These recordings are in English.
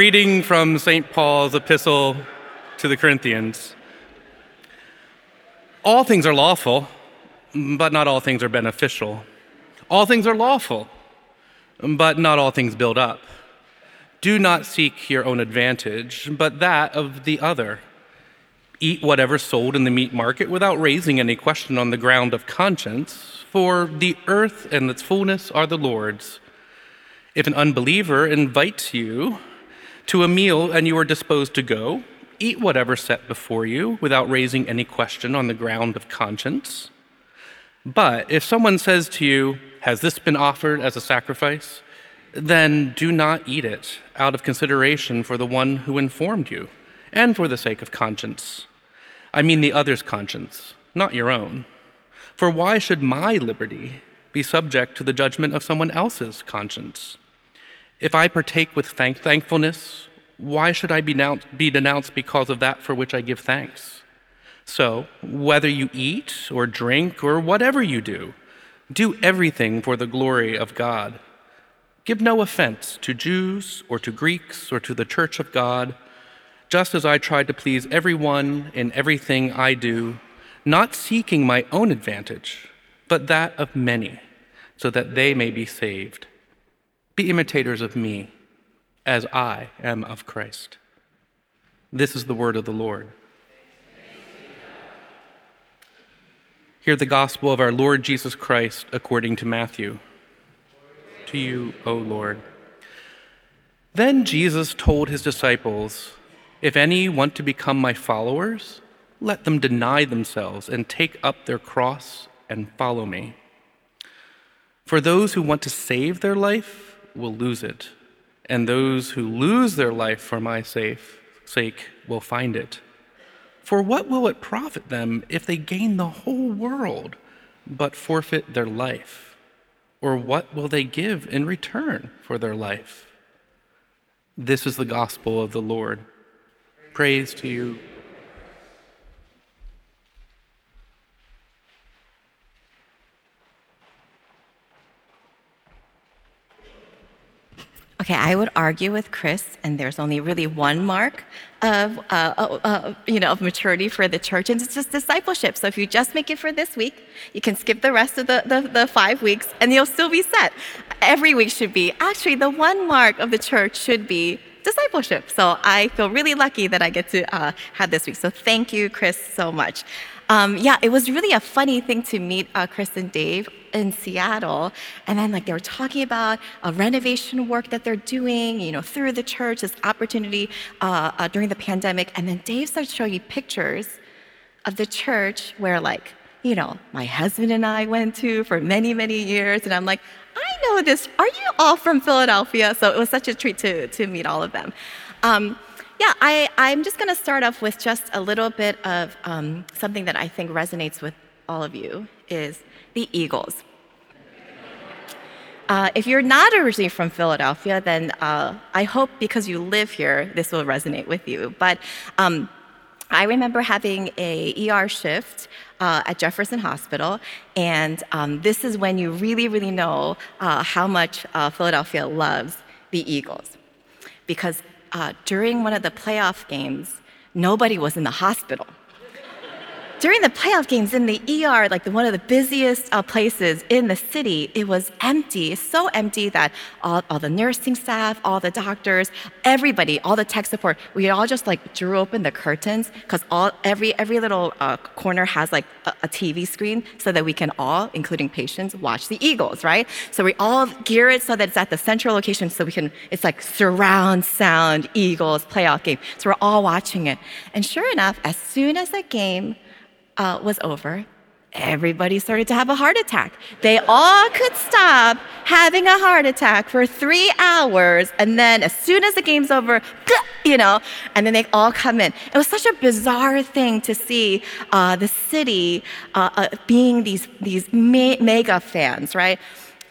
Reading from St. Paul's epistle to the Corinthians. All things are lawful, but not all things are beneficial. All things are lawful, but not all things build up. Do not seek your own advantage, but that of the other. Eat whatever sold in the meat market without raising any question on the ground of conscience, for the earth and its fullness are the Lord's. If an unbeliever invites you to a meal and you are disposed to go, eat whatever set before you without raising any question on the ground of conscience. But if someone says to you, Has this been offered as a sacrifice? then do not eat it out of consideration for the one who informed you and for the sake of conscience. I mean the other's conscience, not your own. For why should my liberty be subject to the judgment of someone else's conscience? If I partake with thank- thankfulness, why should I be, denounced, be denounced because of that for which I give thanks? So, whether you eat or drink or whatever you do, do everything for the glory of God. Give no offense to Jews or to Greeks or to the church of God, just as I try to please everyone in everything I do, not seeking my own advantage, but that of many, so that they may be saved. Be imitators of me, as I am of Christ. This is the word of the Lord. Hear the gospel of our Lord Jesus Christ according to Matthew. To you, O Lord. Then Jesus told his disciples, If any want to become my followers, let them deny themselves and take up their cross and follow me. For those who want to save their life, will lose it, and those who lose their life for my sake will find it. For what will it profit them if they gain the whole world but forfeit their life? Or what will they give in return for their life? This is the gospel of the Lord. Praise to you, Okay, I would argue with Chris, and there's only really one mark of, uh, uh, uh, you know, of maturity for the church, and it's just discipleship. So if you just make it for this week, you can skip the rest of the, the, the five weeks, and you'll still be set. Every week should be. Actually, the one mark of the church should be discipleship. So I feel really lucky that I get to uh, have this week. So thank you, Chris, so much. Um, yeah, it was really a funny thing to meet uh, Chris and Dave in Seattle, and then like they were talking about a renovation work that they're doing, you know, through the church, this opportunity uh, uh, during the pandemic, and then Dave started showing me pictures of the church where like you know my husband and I went to for many many years, and I'm like, I know this. Are you all from Philadelphia? So it was such a treat to to meet all of them. Um, yeah, I, I'm just going to start off with just a little bit of um, something that I think resonates with all of you is the Eagles. Uh, if you're not originally from Philadelphia, then uh, I hope because you live here, this will resonate with you. But um, I remember having a ER shift uh, at Jefferson Hospital, and um, this is when you really, really know uh, how much uh, Philadelphia loves the Eagles, because uh, during one of the playoff games, nobody was in the hospital during the playoff games in the ER, like the, one of the busiest uh, places in the city, it was empty, so empty that all, all, the nursing staff, all the doctors, everybody, all the tech support, we all just like drew open the curtains because all every every little uh, corner has like a, a, TV screen so that we can all, including patients, watch the Eagles, right? So we all gear it so that it's at the central location so we can. It's like surround sound Eagles playoff game. So we're all watching it, and sure enough, as soon as the game uh, was over, everybody started to have a heart attack. They all could stop having a heart attack for three hours, and then as soon as the game's over, you know, and then they all come in. It was such a bizarre thing to see uh, the city uh, uh, being these these me- mega fans, right?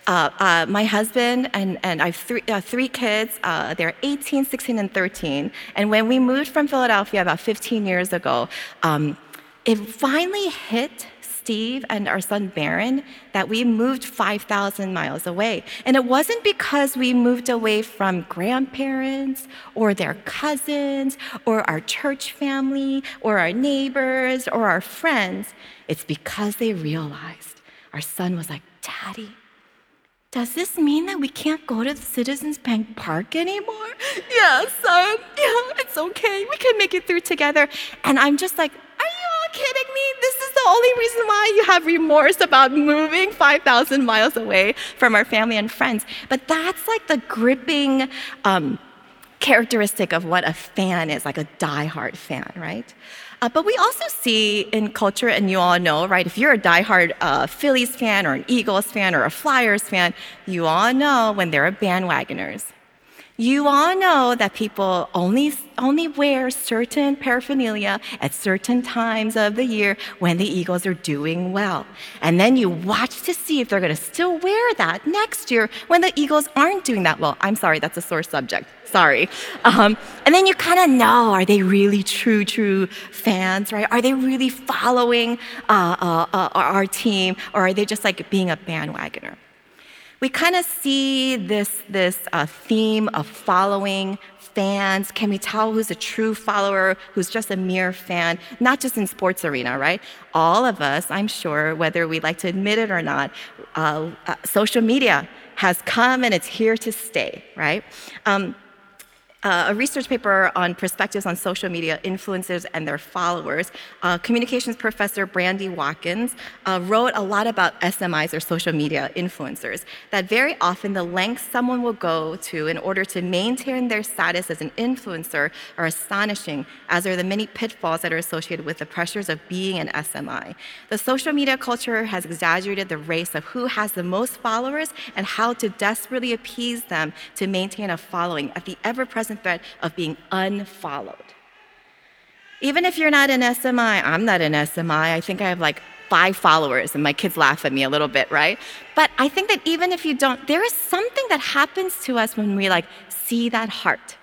Uh, uh, my husband and, and I have three, uh, three kids. Uh, they're 18, 16, and 13. And when we moved from Philadelphia about 15 years ago, um, it finally hit Steve and our son Baron that we moved 5,000 miles away. And it wasn't because we moved away from grandparents or their cousins or our church family or our neighbors or our friends. It's because they realized our son was like, Daddy, does this mean that we can't go to the Citizens Bank Park anymore? Yeah, son. Yeah, it's okay. We can make it through together. And I'm just like, kidding me? This is the only reason why you have remorse about moving 5,000 miles away from our family and friends. But that's like the gripping um, characteristic of what a fan is, like a diehard fan, right? Uh, but we also see in culture, and you all know, right? If you're a diehard uh, Phillies fan or an Eagles fan or a Flyers fan, you all know when they're bandwagoners. You all know that people only, only wear certain paraphernalia at certain times of the year when the Eagles are doing well. And then you watch to see if they're going to still wear that next year when the Eagles aren't doing that well. I'm sorry, that's a sore subject. Sorry. Um, and then you kind of know are they really true, true fans, right? Are they really following uh, uh, uh, our team or are they just like being a bandwagoner? We kind of see this, this uh, theme of following fans. Can we tell who's a true follower, who's just a mere fan? Not just in sports arena, right? All of us, I'm sure, whether we like to admit it or not, uh, uh, social media has come and it's here to stay, right? Um, uh, a research paper on perspectives on social media influencers and their followers. Uh, communications professor Brandi Watkins uh, wrote a lot about SMIs or social media influencers, that very often the lengths someone will go to in order to maintain their status as an influencer are astonishing, as are the many pitfalls that are associated with the pressures of being an SMI. The social media culture has exaggerated the race of who has the most followers and how to desperately appease them to maintain a following at the ever present threat of being unfollowed. Even if you're not an SMI, I'm not an SMI. I think I have like five followers, and my kids laugh at me a little bit, right? But I think that even if you don't, there is something that happens to us when we like see that heart,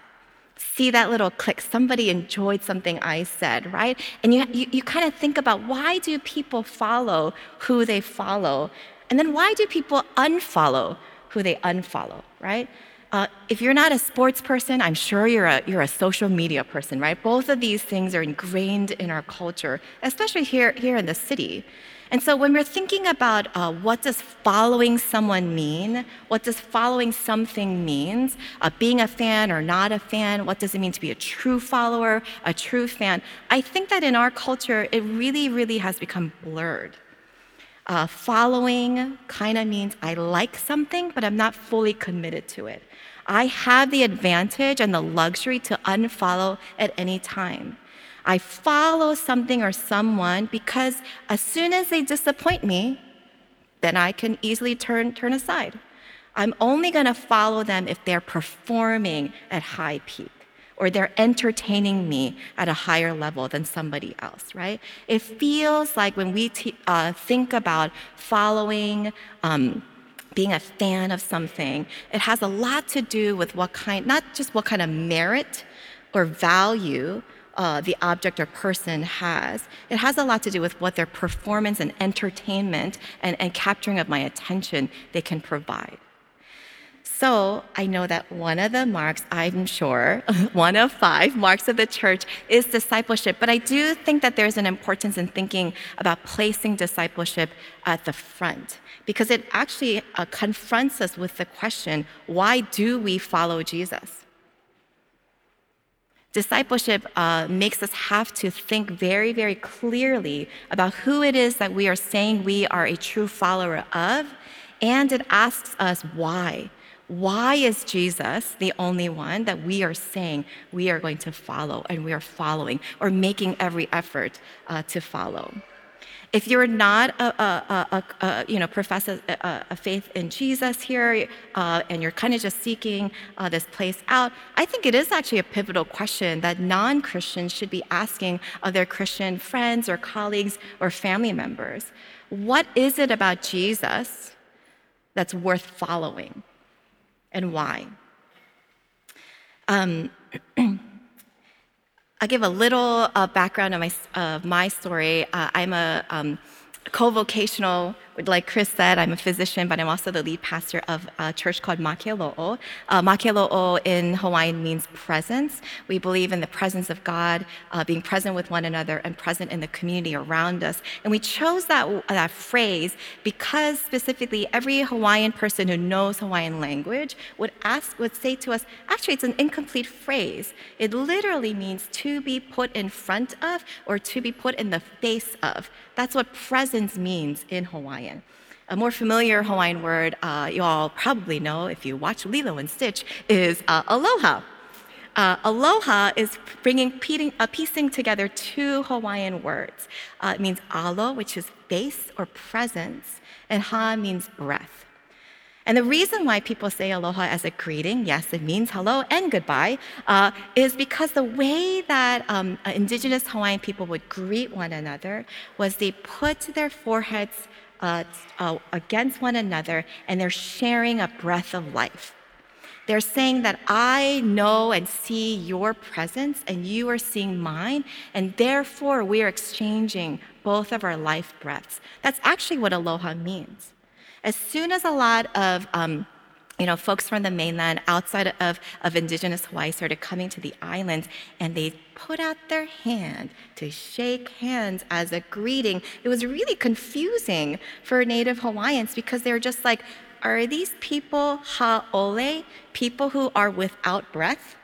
see that little click. Somebody enjoyed something I said, right? And you, you, you kind of think about why do people follow who they follow? And then why do people unfollow who they unfollow, right? Uh, if you're not a sports person, I'm sure you're a, you're a social media person, right? Both of these things are ingrained in our culture, especially here, here in the city. And so when we're thinking about uh, what does following someone mean, what does following something means, uh, being a fan or not a fan, what does it mean to be a true follower, a true fan, I think that in our culture, it really, really has become blurred. Uh, following kind of means I like something, but I'm not fully committed to it. I have the advantage and the luxury to unfollow at any time. I follow something or someone because as soon as they disappoint me, then I can easily turn, turn aside. I'm only going to follow them if they're performing at high peak or they're entertaining me at a higher level than somebody else, right? It feels like when we t- uh, think about following, um, being a fan of something, it has a lot to do with what kind, not just what kind of merit or value uh, the object or person has. It has a lot to do with what their performance and entertainment and, and capturing of my attention they can provide. So I know that one of the marks, I'm sure, one of five marks of the church is discipleship. But I do think that there's an importance in thinking about placing discipleship at the front because it actually uh, confronts us with the question why do we follow Jesus? Discipleship uh, makes us have to think very, very clearly about who it is that we are saying we are a true follower of, and it asks us why. Why is Jesus the only one that we are saying we are going to follow and we are following or making every effort uh, to follow? If you're not a, a, a, a you know profess a, faith in Jesus here uh, and you're kind of just seeking uh, this place out, I think it is actually a pivotal question that non-Christians should be asking of their Christian friends or colleagues or family members. What is it about Jesus that's worth following? And why. Um, I'll give a little uh, background of my, uh, my story. Uh, I'm a um, co-vocational like Chris said, I'm a physician, but I'm also the lead pastor of a church called Makelo'o. Uh, Makelo'o in Hawaiian means presence. We believe in the presence of God, uh, being present with one another and present in the community around us. And we chose that, that phrase because specifically every Hawaiian person who knows Hawaiian language would ask, would say to us, actually, it's an incomplete phrase. It literally means to be put in front of or to be put in the face of. That's what presence means in Hawaiian. A more familiar Hawaiian word uh, you all probably know if you watch Lilo and Stitch is uh, aloha. Uh, aloha is bringing uh, piecing together two Hawaiian words. Uh, it means alo, which is face or presence, and ha means breath. And the reason why people say aloha as a greeting, yes, it means hello and goodbye, uh, is because the way that um, uh, indigenous Hawaiian people would greet one another was they put their foreheads uh, uh, against one another and they're sharing a breath of life. They're saying that I know and see your presence and you are seeing mine, and therefore we are exchanging both of our life breaths. That's actually what aloha means. As soon as a lot of um, you know, folks from the mainland outside of, of indigenous Hawaii started coming to the islands and they put out their hand to shake hands as a greeting. It was really confusing for native Hawaiians because they were just like, are these people haole, people who are without breath?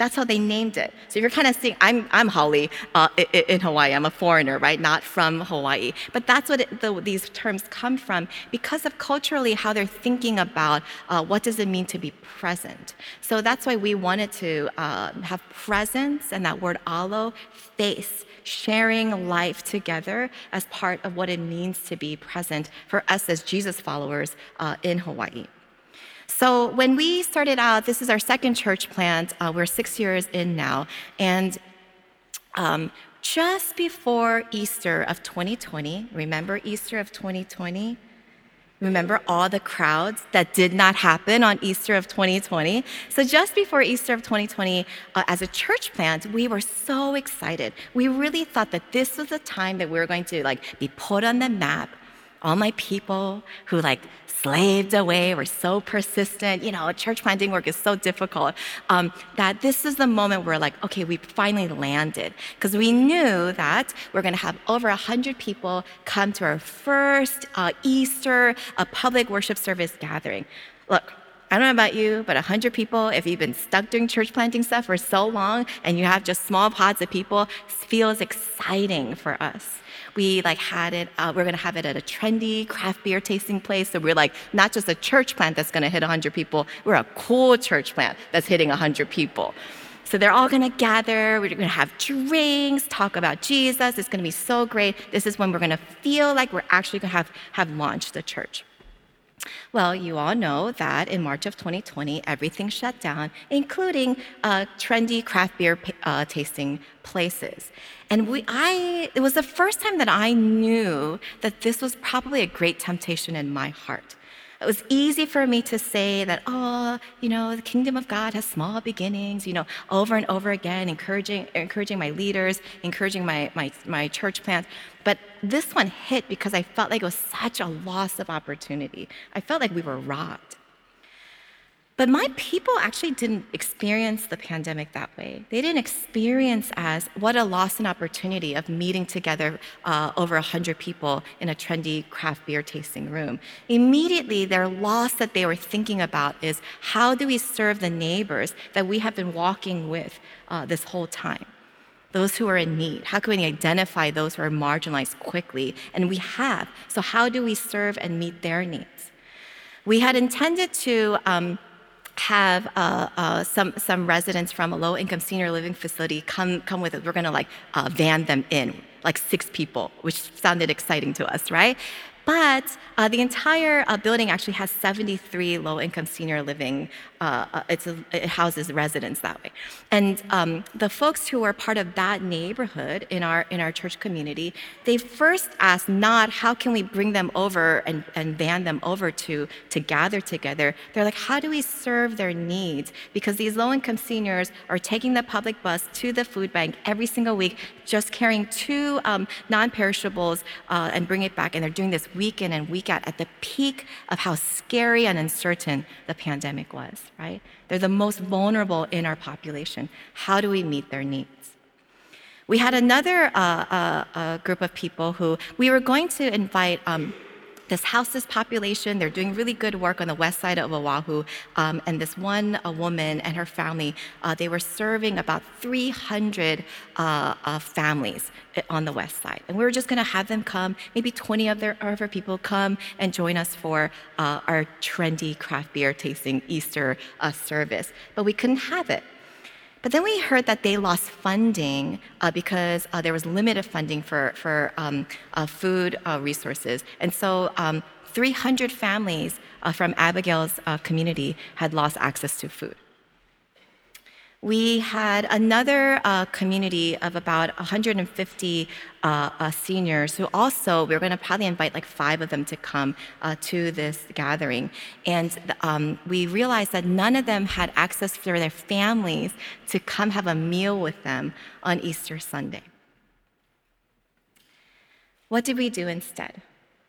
That's how they named it. So you're kind of seeing, I'm, I'm haole uh, in Hawaii. I'm a foreigner, right? Not from Hawaii. But that's what it, the, these terms come from because of culturally how they're thinking about uh, what does it mean to be present. So that's why we wanted to uh, have presence and that word alo, face, sharing life together as part of what it means to be present for us as Jesus followers uh, in Hawaii. So when we started out, this is our second church plant. Uh, we're six years in now, and um, just before Easter of 2020, remember Easter of 2020? Remember all the crowds that did not happen on Easter of 2020? So, just before Easter of 2020, uh, as a church plant, we were so excited. We really thought that this was the time that we were going to like be put on the map. All my people who like slaved away, we're so persistent. You know, church planting work is so difficult um, that this is the moment where, like, okay, we finally landed. Because we knew that we're going to have over 100 people come to our first uh, Easter a public worship service gathering. Look, I don't know about you, but 100 people, if you've been stuck doing church planting stuff for so long and you have just small pods of people, feels exciting for us we like had it uh, we're to have it at a trendy craft beer tasting place. So we're like not just a church plant that's to hit 100 people we're a cool church plant that's hitting 100 people. So they're all going to gather we're going to have drinks talk about jesus it's going to be so great. This is when we're going to feel like we're actually going to have, have launched the church well, you all know that in March of 2020, everything shut down, including uh, trendy craft beer uh, tasting places. And we, I, it was the first time that I knew that this was probably a great temptation in my heart. It was easy for me to say that, oh, you know, the kingdom of God has small beginnings, you know, over and over again, encouraging, encouraging my leaders, encouraging my, my, my church plants. But this one hit because I felt like it was such a loss of opportunity. I felt like we were robbed. But my people actually didn't experience the pandemic that way. They didn't experience as what a loss and opportunity of meeting together uh, over 100 people in a trendy craft beer tasting room. Immediately, their loss that they were thinking about is how do we serve the neighbors that we have been walking with uh, this whole time? Those who are in need. How can we identify those who are marginalized quickly? And we have. So, how do we serve and meet their needs? We had intended to. Um, have uh, uh, some some residents from a low income senior living facility come come with us. We're gonna like uh, van them in, like six people, which sounded exciting to us, right? But uh, the entire uh, building actually has 73 low income senior living. Uh, uh a, it houses residents that way. And um, the folks who are part of that neighborhood in our, in our church community, they first asked not how can we bring them over and, and them over to, to gather together. They're like, how do we serve their needs? Because these low income seniors are taking the public bus to the food bank every single week, just carrying two um, non perishables uh, and bring it back. And they're doing this week in and week out at the peak of how scary and uncertain the pandemic was, right? They're the most vulnerable in our population. How do we meet their needs? We had another uh, uh, uh group of people who we were going to invite. Um, this houses population. They're doing really good work on the west side of Oahu. Um, and this one woman and her family, uh, they were serving about 300 uh, uh, families on the west side. And we were just going to have them come, maybe 20 of, their, our people come and join us for uh, our trendy craft beer tasting Easter uh, service. But we couldn't have it but then we heard that they lost funding uh, because uh, there was limited funding for, for um, uh, food uh, resources. And so um, 300 families uh, from Abigail's uh, community had lost access to food. We had another uh, community of about 150 uh, uh, seniors who also, we were going to probably invite like five of them to come uh, to this gathering. And um, we realized that none of them had access for their families to come have a meal with them on Easter Sunday. What did we do instead?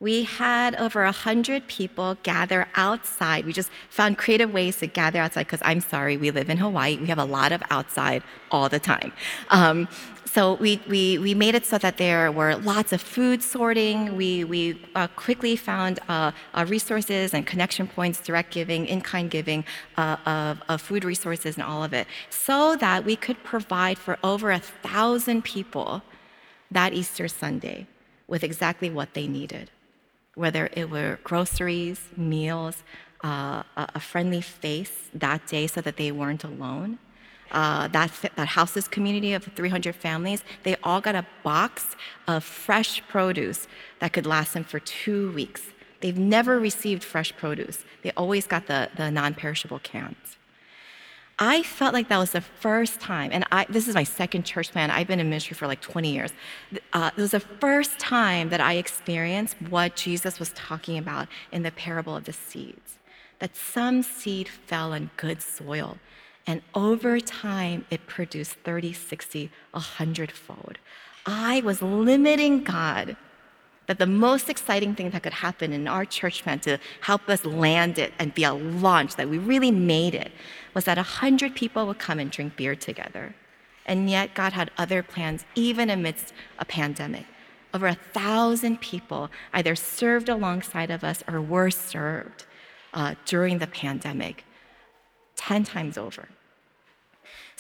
We had over 100 people gather outside. We just found creative ways to gather outside because I'm sorry, we live in Hawaii. We have a lot of outside all the time. Um, so we, we, we made it so that there were lots of food sorting. We, we uh, quickly found uh, uh, resources and connection points, direct giving, in kind giving uh, of, of food resources and all of it, so that we could provide for over a thousand people that Easter Sunday with exactly what they needed whether it were groceries, meals, uh, a friendly face that day so that they weren't alone. Uh, that, that houses community of 300 families, they all got a box of fresh produce that could last them for two weeks. They've never received fresh produce. They always got the, the non perishable cans. I felt like that was the first time, and I, this is my second church plan. I've been in ministry for like 20 years. Uh, it was the first time that I experienced what Jesus was talking about in the parable of the seeds. That some seed fell on good soil, and over time it produced 30, 60, 100 fold. I was limiting God that the most exciting thing that could happen in our church plan to help us land it and be a launch, that we really made it, was that 100 people would come and drink beer together. And yet, God had other plans, even amidst a pandemic. Over a thousand people either served alongside of us or were served uh, during the pandemic, 10 times over.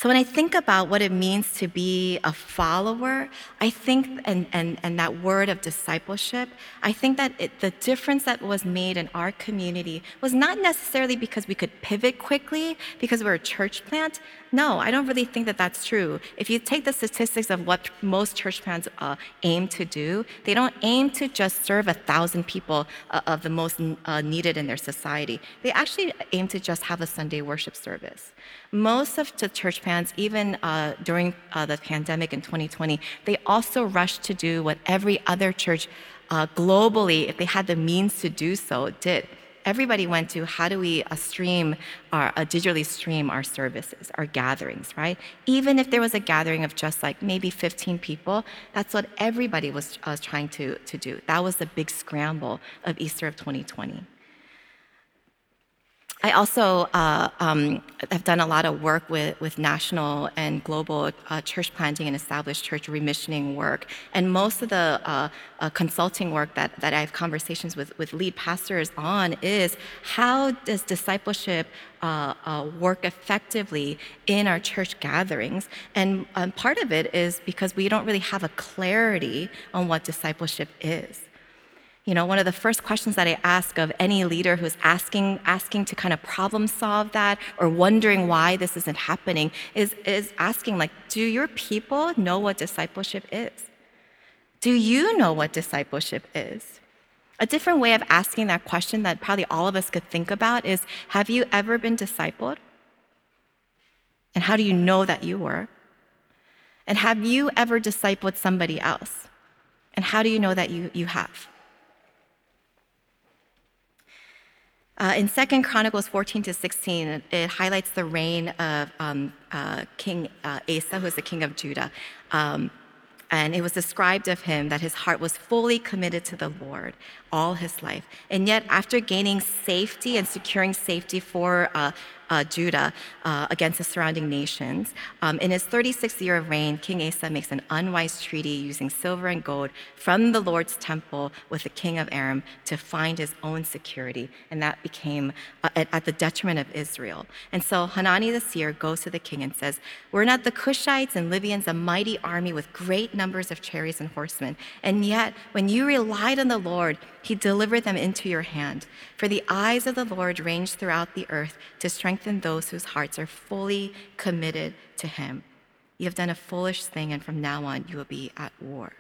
So when I think about what it means to be a follower, I think, and, and, and that word of discipleship, I think that it, the difference that was made in our community was not necessarily because we could pivot quickly because we're a church plant. No, I don't really think that that's true. If you take the statistics of what most church plants uh, aim to do, they don't aim to just serve a thousand people uh, of the most uh, needed in their society. They actually aim to just have a Sunday worship service. Most of the church plants, even uh, during uh, the pandemic in 2020, they also rushed to do what every other church uh, globally, if they had the means to do so, did. Everybody went to how do we uh, stream our uh, digitally stream our services our gatherings right? Even if there was a gathering of just like maybe 15 people that's what everybody was uh, trying to, to do. That was the big scramble of easter of 2020 I also uh, um, have done a lot of work with, with national and global uh, church planting and established church remissioning work. And most of the uh, uh consulting work that, that I have conversations with, with lead pastors on is how does discipleship uh, uh, work effectively in our church gatherings? And um, part of it is because we don't really have a clarity on what discipleship is. You know, one of the first questions that I ask of any leader who's asking, asking to kind of problem solve that or wondering why this isn't happening is, is asking, like, do your people know what discipleship is? Do you know what discipleship is? A different way of asking that question that probably all of us could think about is Have you ever been discipled? And how do you know that you were? And have you ever discipled somebody else? And how do you know that you, you have? Uh, in Second Chronicles 14 to 16, it, highlights the reign of um, uh, King uh, Asa, who is the king of Judah. Um, and it was described of him that his heart was fully committed to the Lord all his life. And yet, after gaining safety and securing safety for uh, uh, Judah uh, against the surrounding nations. Um, in his 36th year of reign, King Asa makes an unwise treaty using silver and gold from the Lord's temple with the king of Aram to find his own security. And that became uh, at, at, the detriment of Israel. And so Hanani the seer goes to the king and says, We're not the Cushites and Libyans, a mighty army with great numbers of chariots and horsemen. And yet, when you relied on the Lord, he delivered them into your hand. For the eyes of the Lord range throughout the earth to strengthen those whose hearts are fully committed to him. You have done a foolish thing, and from now on, you will be at war.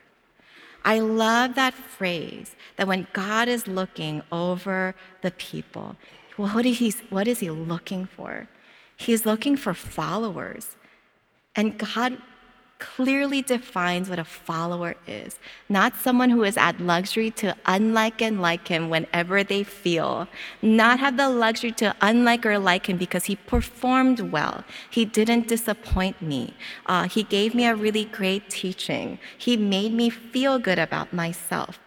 I love that phrase that when God is looking over the people, what is he, what is he looking for? He's looking for followers. And God clearly defines what a follower is. Not someone who is at luxury to unlike and like him whenever they feel. Not have the luxury to unlike or like him because he performed well. He didn't disappoint me. Uh, he gave me a really great teaching. He made me feel good about myself.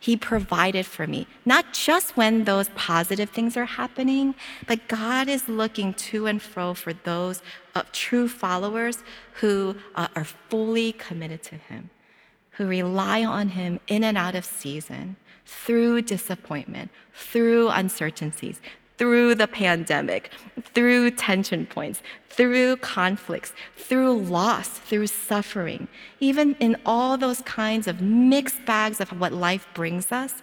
He provided for me, not just when those positive things are happening, but God is looking to and fro for those uh, true followers who uh, are fully committed to Him, who rely on Him in and out of season, through disappointment, through uncertainties, through the pandemic, through tension points, through conflicts, through loss, through suffering, even in all those kinds of mixed bags of what life brings us,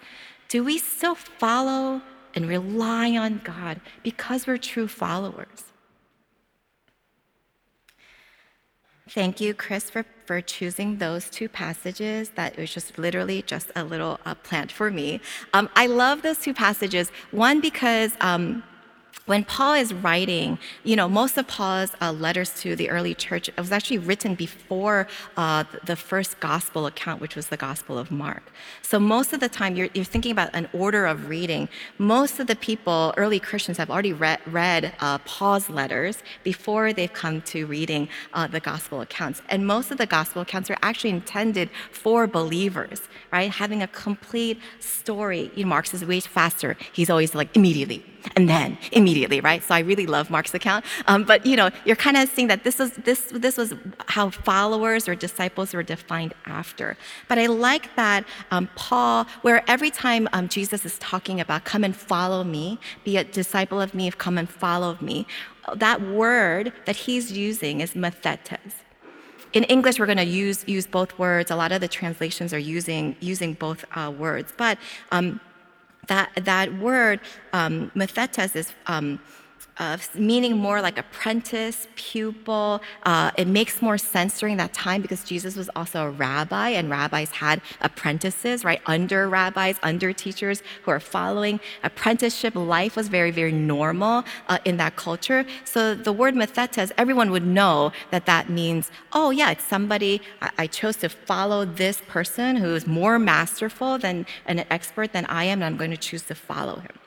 do we still follow and rely on God because we're true followers? Thank you, Chris, for, for choosing those two passages. That was just literally just a little uh, plant for me. Um, I love those two passages. One, because um, when Paul is writing, you know, most of Paul's uh, letters to the early church it was actually written before uh, the first gospel account, which was the Gospel of Mark. So most of the time, you're, you're thinking about an order of reading. Most of the people, early Christians, have already read, read uh, Paul's letters before they've come to reading uh, the gospel accounts. And most of the gospel accounts are actually intended for believers, right? Having a complete story. You know, Mark says way faster. He's always like immediately and then immediately, right? So I really love Mark's account. Um, but you know, you're kind of seeing that this was this this was how followers or disciples were defined after. But I like that um, Paul, where every time um, Jesus is talking about "come and follow me," be a disciple of me, come and follow me, that word that he's using is mathetes in English, we're going to use use both words. A lot of the translations are using using both uh, words, but um, that, that word, um, mathetes, is um, uh, meaning more like apprentice, pupil. Uh, it makes more sense during that time because Jesus was also a rabbi, and rabbis had apprentices, right? Under rabbis, under teachers who are following. Apprenticeship life was very, very normal uh, in that culture. So the word mathetes, everyone would know that that means, oh, yeah, it's somebody, I, I chose to follow this person who is more masterful than an expert than I am, and I'm going to choose to follow him.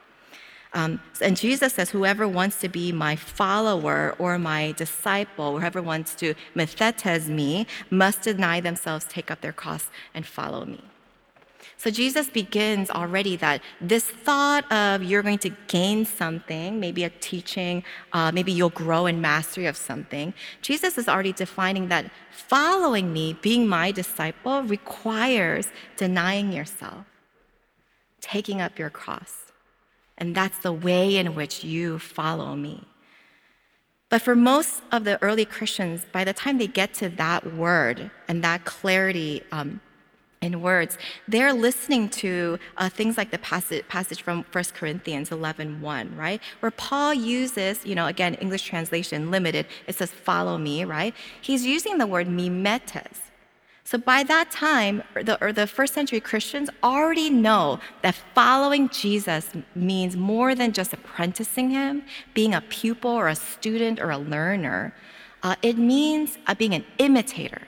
Um, and Jesus says, whoever wants to be my follower or my disciple, whoever wants to mathetes me, must deny themselves, take up their cross, and follow me. So Jesus begins already that this thought of you're going to gain something, maybe a teaching, uh, maybe you'll grow in mastery of something. Jesus is already defining that following me, being my disciple, requires denying yourself, taking up your cross and that's the way in which you follow me. But for most of the early Christians, by the time they get to that word and that clarity um, in words, they're listening to uh, things like the passage, passage from 1 Corinthians 11 1, right? Where Paul uses, you know, again, English translation limited, it says, follow me, right? He's using the word mimetes. So by that time, the, or the first century Christians already know that following Jesus means more than just apprenticing him, being a pupil or a student or a learner. Uh, it means uh, being an imitator.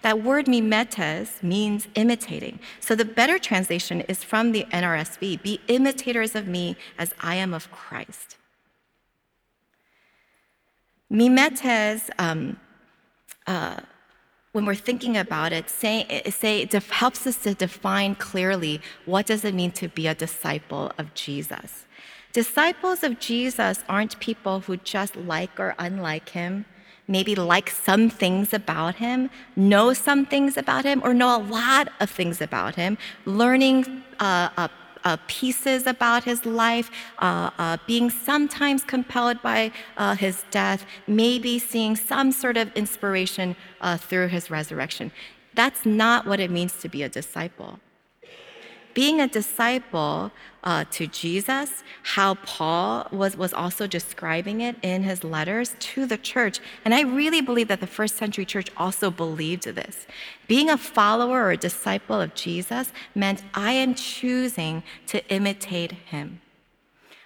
That word mimetes means imitating. So the better translation is from the NRSV be imitators of me as I am of Christ. Mimetes, um, uh, when we're thinking about it, say, say it helps us to define clearly what does it mean to be a disciple of Jesus. Disciples of Jesus aren't people who just like or unlike him, maybe like some things about him, know some things about him, or know a lot of things about him, learning uh, uh, uh, pieces about his life, uh, uh, being sometimes compelled by uh, his death, maybe seeing some sort of inspiration uh, through his resurrection. That's not what it means to be a disciple being a disciple uh, to Jesus, how Paul was, was also describing it in his letters to the church. And I really believe that the first century church also believed this. Being a follower or a disciple of Jesus meant I am choosing to imitate him.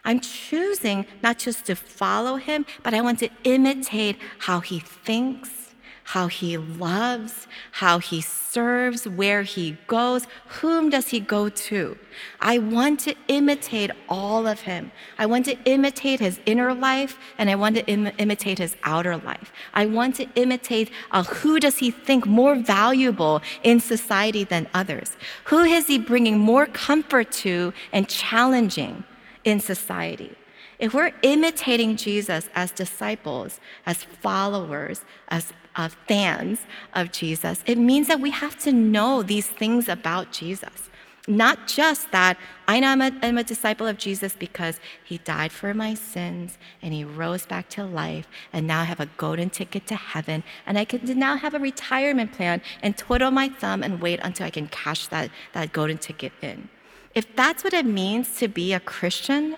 I'm choosing not just to follow him, but I want to imitate how he thinks, how he loves, how he serves, where he goes, whom does he go to. I want to imitate all of him. I want to imitate his inner life and I want to Im- imitate his outer life. I want to imitate uh, who does he think more valuable in society than others? Who is he bringing more comfort to and challenging in society? If we're imitating Jesus as disciples, as followers, as uh, fans of Jesus, it means that we have to know these things about Jesus. Not just that I know I'm a, I'm a disciple of Jesus because he died for my sins and he rose back to life, and now I have a golden ticket to heaven, and I can now have a retirement plan and twiddle my thumb and wait until I can cash that, that golden ticket in. If that's what it means to be a Christian,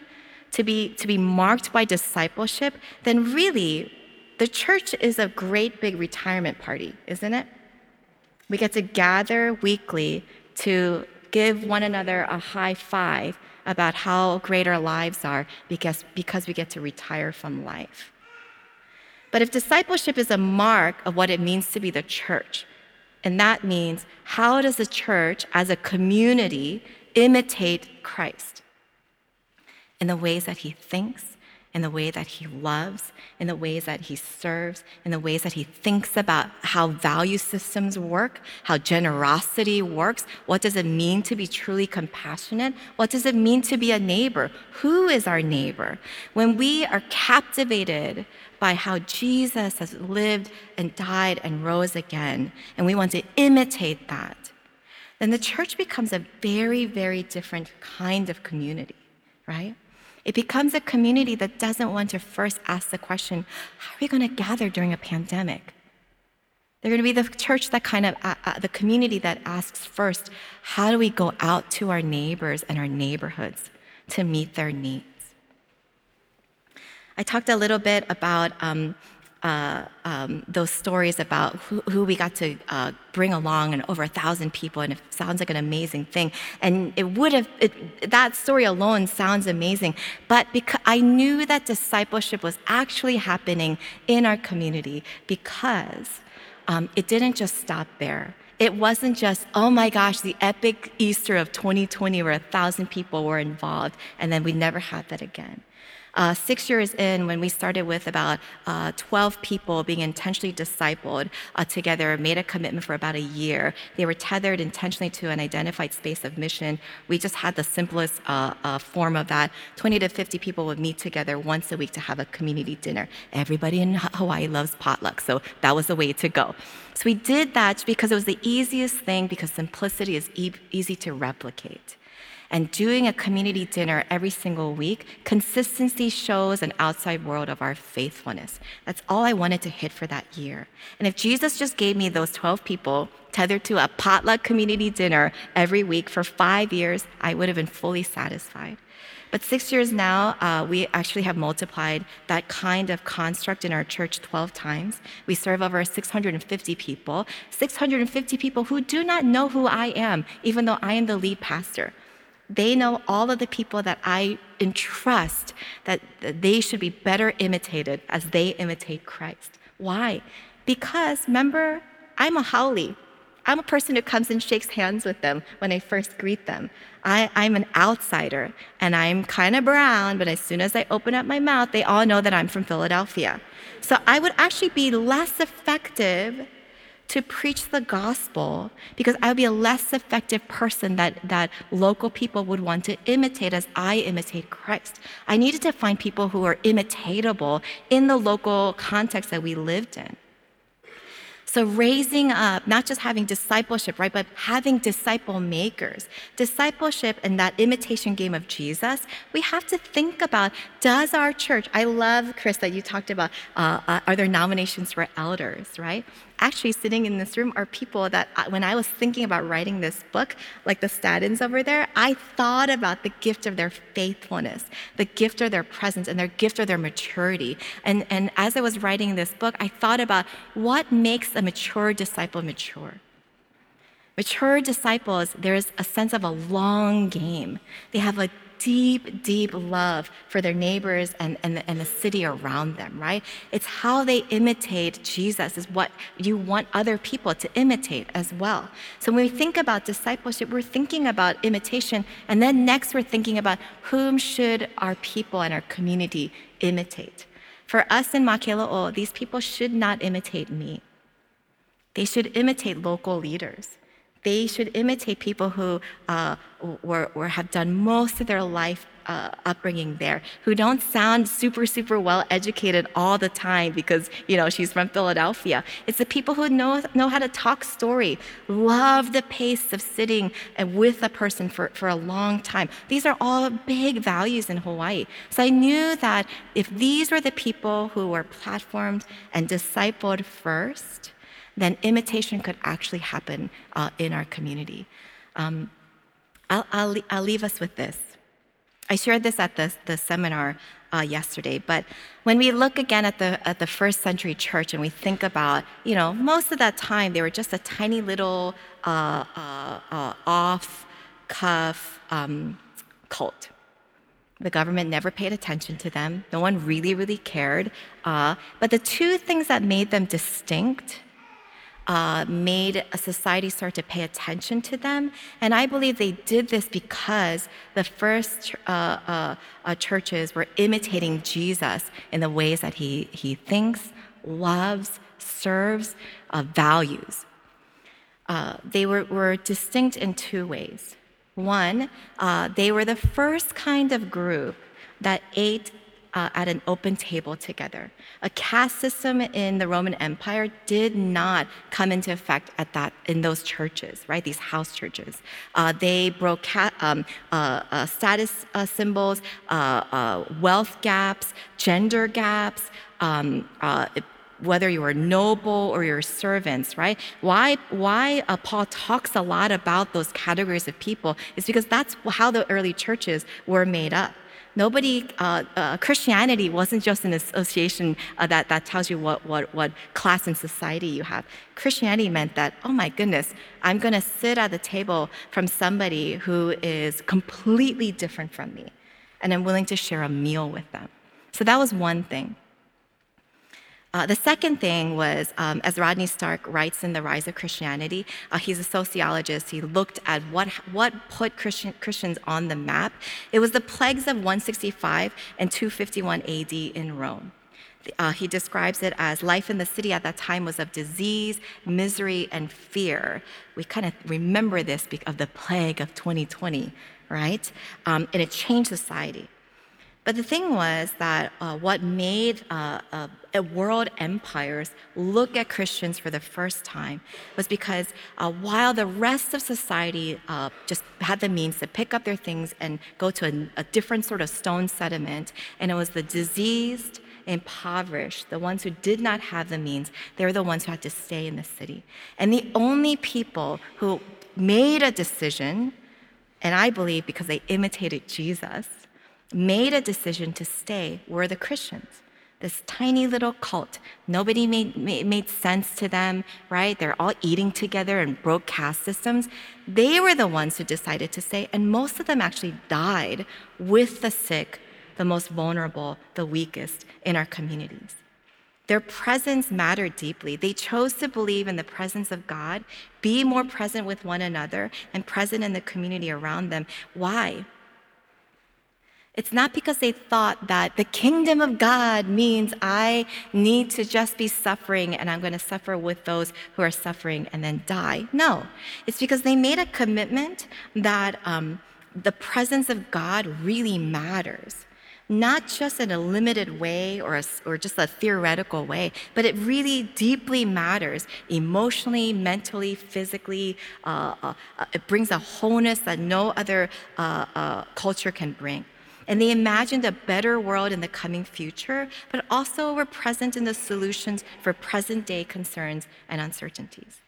to be, to be marked by discipleship, then really the church is a great big retirement party, isn't it? We get to gather weekly to give one another a high five about how great our lives are because, because we get to retire from life. But if discipleship is a mark of what it means to be the church, and that means how does the church as a community imitate Christ? In the ways that he thinks, in the way that he loves, in the ways that he serves, in the ways that he thinks about how value systems work, how generosity works. What does it mean to be truly compassionate? What does it mean to be a neighbor? Who is our neighbor? When we are captivated by how Jesus has lived and died and rose again, and we want to imitate that, then the church becomes a very, very different kind of community, right? It becomes a community that doesn't want to first ask the question, how are we going to gather during a pandemic? They're going to be the church that kind of, uh, uh, the community that asks first, how do we go out to our neighbors and our neighborhoods to meet their needs? I talked a little bit about um, uh, um, those stories about who, who we got to uh, bring along and over a thousand people, and it sounds like an amazing thing. And it would have, it, that story alone sounds amazing. But because I knew that discipleship was actually happening in our community because um, it didn't just stop there. It wasn't just, oh my gosh, the epic Easter of 2020 where a thousand people were involved, and then we never had that again. Uh, six years in, when we started with about uh, 12 people being intentionally discipled uh, together, made a commitment for about a year. They were tethered intentionally to an identified space of mission. We just had the simplest uh, uh, form of that. 20 to 50 people would meet together once a week to have a community dinner. Everybody in Hawaii loves potluck, so that was the way to go. So we did that because it was the easiest thing because simplicity is e- easy to replicate and doing a community dinner every single week, consistency shows an outside world of our faithfulness. That's all I wanted to hit for that year. And if Jesus just gave me those 12 people tethered to a potluck community dinner every week for five years, I would have been fully satisfied. But six years now, uh, we actually have multiplied that kind of construct in our church 12 times. We serve over 650 people, 650 people who do not know who I am, even though I am the lead pastor. They know all of the people that I entrust that they should be better imitated as they imitate Christ. Why? Because remember, I'm a haole. I'm a person who comes and shakes hands with them when I first greet them. I, am an outsider and I'm kind of brown, but as soon as I open up my mouth, they all know that I'm from Philadelphia. So I would actually be less effective to preach the gospel because I would be a less effective person that, that local people would want to imitate as I imitate Christ. I needed to find people who are imitatable in the local context that we lived in. So, raising up, not just having discipleship, right, but having disciple makers. Discipleship and that imitation game of Jesus, we have to think about does our church, I love, Chris, that you talked about, uh, uh, are there nominations for elders, right? Actually sitting in this room are people that when I was thinking about writing this book, like the statins over there, I thought about the gift of their faithfulness, the gift of their presence, and their gift of their maturity. And, and as I was writing this book, I thought about what makes a mature disciple mature. Mature disciples, there's a sense of a long game. They have a deep, deep love for their neighbors and, and, and the city around them, right? It's how they imitate Jesus, is what you want other people to imitate as well. So when we think about discipleship, we're thinking about imitation, and then next we're thinking about whom should our people and our community imitate. For us in Makela'o, these people should not imitate me. They should imitate local leaders. They should imitate people who uh, were, were, have done most of their life uh, upbringing there, who don't sound super, super well educated all the time because, you know, she's from Philadelphia. It's the people who know, know how to talk story, love the pace of sitting with a person for, for a long time. These are all big values in Hawaii. So I knew that if these were the people who were platformed and discipled first, then imitation could actually happen uh, in our community. Um, I'll, I'll, I'll, leave us with this. I shared this at the, the seminar uh, yesterday, but when we look again at the, at the first century church and we think about, you know, most of that time they were just a tiny little uh, uh, uh off cuff um, cult. The government never paid attention to them. No one really, really cared. Uh, but the two things that made them distinct uh, made a society start to pay attention to them. And I believe they did this because the first uh, uh, uh, churches were imitating Jesus in the ways that he, he thinks, loves, serves, uh, values. Uh, they were, were distinct in two ways. One, they were the first kind of group that ate uh, at an open table together. A caste system in the Roman Empire did not come into effect at that in those churches, right? These house churches. Uh, they broke ca- um, uh, uh status uh, symbols, uh, wealth gaps, gender gaps. Um, whether you are noble or your servants, right? Why, why uh, Paul talks a lot about those categories of people is because that's how the early churches were made up. Nobody, uh, uh, Christianity wasn't just an association uh, that, that tells you what, what, what class in society you have. Christianity meant that, oh my goodness, I'm going to sit at the table from somebody who is completely different from me, and I'm willing to share a meal with them. So that was one thing. Uh, the second thing was, um, as Rodney Stark writes in The Rise of Christianity, uh, he's a sociologist. He looked at what, what put Christian, Christians on the map. It was the plagues of 165 and 251 AD in Rome. Uh, he describes it as life in the city at that time was of disease, misery, and fear. We kind of remember this of the plague of 2020, right? Um, and it changed society. But the thing was that uh, what made uh, uh, world empires look at Christians for the first time was because uh, while the rest of society uh, just had the means to pick up their things and go to a, a different sort of stone settlement, and it was the diseased, impoverished, the ones who did not have the means, they were the ones who had to stay in the city. And the only people who made a decision, and I believe because they imitated Jesus, made a decision to stay were the Christians. This tiny little cult. Nobody made, made, sense to them, right? They're all eating together and broke caste systems. They were the ones who decided to stay, and most of them actually died with the sick, the most vulnerable, the weakest in our communities. Their presence mattered deeply. They chose to believe in the presence of God, be more present with one another, and present in the community around them. Why? It's not because they thought that the kingdom of God means I need to just be suffering and I'm going to suffer with those who are suffering and then die. No, it's because they made a commitment that um, the presence of God really matters. Not just in a limited way or, a, or just a theoretical way, but it really deeply matters emotionally, mentally, physically. Uh, uh, uh it brings a wholeness that no other uh, uh, culture can bring. And they imagined a better world in the coming future, but also were present in the solutions for present day concerns and uncertainties.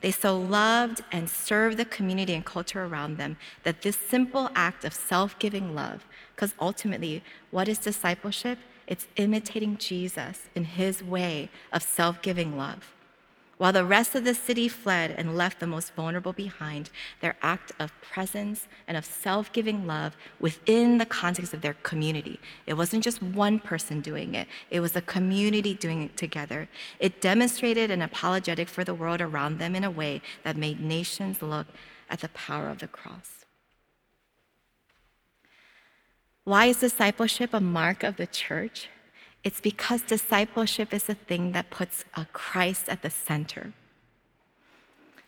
They so loved and served the community and culture around them that this simple act of self giving love, because ultimately, what is discipleship? It's imitating Jesus in his way of self giving love. While the rest of the city fled and left the most vulnerable behind, their act of presence and of self giving love within the context of their community. It wasn't just one person doing it, it was a community doing it together. It demonstrated an apologetic for the world around them in a way that made nations look at the power of the cross. Why is discipleship a mark of the church? It's because discipleship is a thing that puts uh, Christ at the center.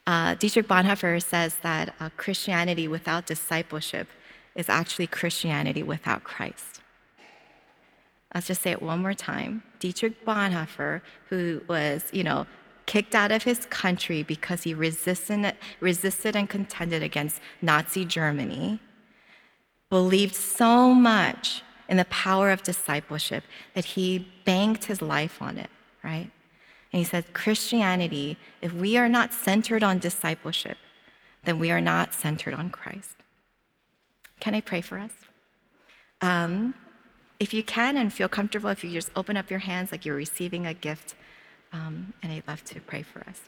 Uh, Dietrich Bonhoeffer says that uh, Christianity without discipleship is actually Christianity without Christ. Let's just say it one more time. Dietrich Bonhoeffer, who was, you know, kicked out of his country because he resisted, resisted and contended against Nazi Germany, believed so much in the power of discipleship that he banked his life on it, right? And he said, Christianity, if we are not centered on discipleship, then we are not centered on Christ. Can I pray for us? Um, if you can and feel comfortable, if you just open up your hands like you're receiving a gift, um, and I'd love to pray for us.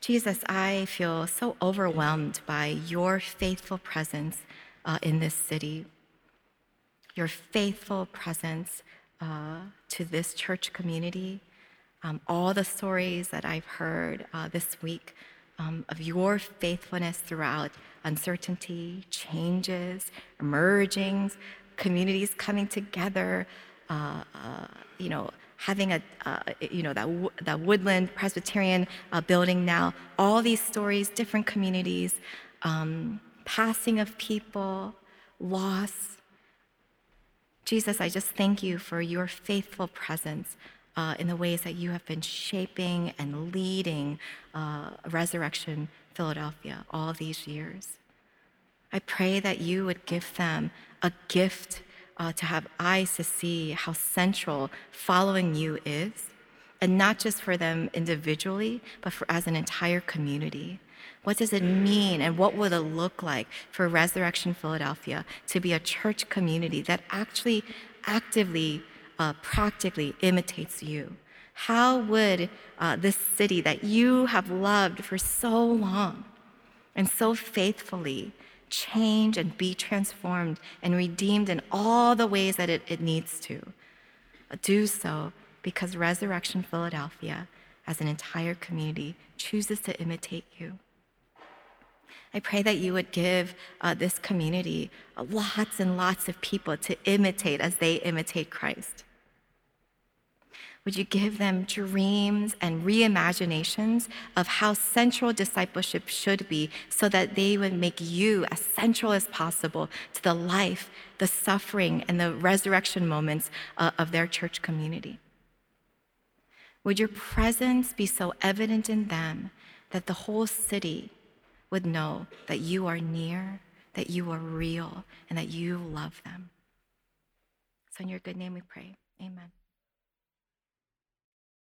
Jesus, I feel so overwhelmed by your faithful presence uh, in this city, your faithful presence uh, to this church community. Um, all the stories that I've heard uh, this week um, of your faithfulness throughout uncertainty, changes, emergings, communities coming together, uh, uh, you know, having a, uh, you know, that, that woodland Presbyterian uh, building now, all these stories, different communities, um, passing of people, loss. Jesus, I just thank you for your faithful presence uh, in the ways that you have been shaping and leading uh, Resurrection Philadelphia all these years. I pray that you would give them a gift uh, to have eyes to see how central following you is, and not just for them individually, but for as an entire community. What does it mean, and what would it look like for Resurrection Philadelphia to be a church community that actually actively, uh, practically imitates you? How would uh, this city that you have loved for so long and so faithfully change and be transformed and redeemed in all the ways that it, it needs to. Do so because Resurrection Philadelphia, as an entire community, chooses to imitate you. I pray that you would give uh, this community uh, lots and lots of people to imitate as they imitate Christ. Would you give them dreams and reimaginations of how central discipleship should be so that they would make you as central as possible to the life, the suffering, and the resurrection moments uh, of their church community? Would your presence be so evident in them that the whole city would know that you are near, that you are real, and that you love them? So, in your good name we pray. Amen.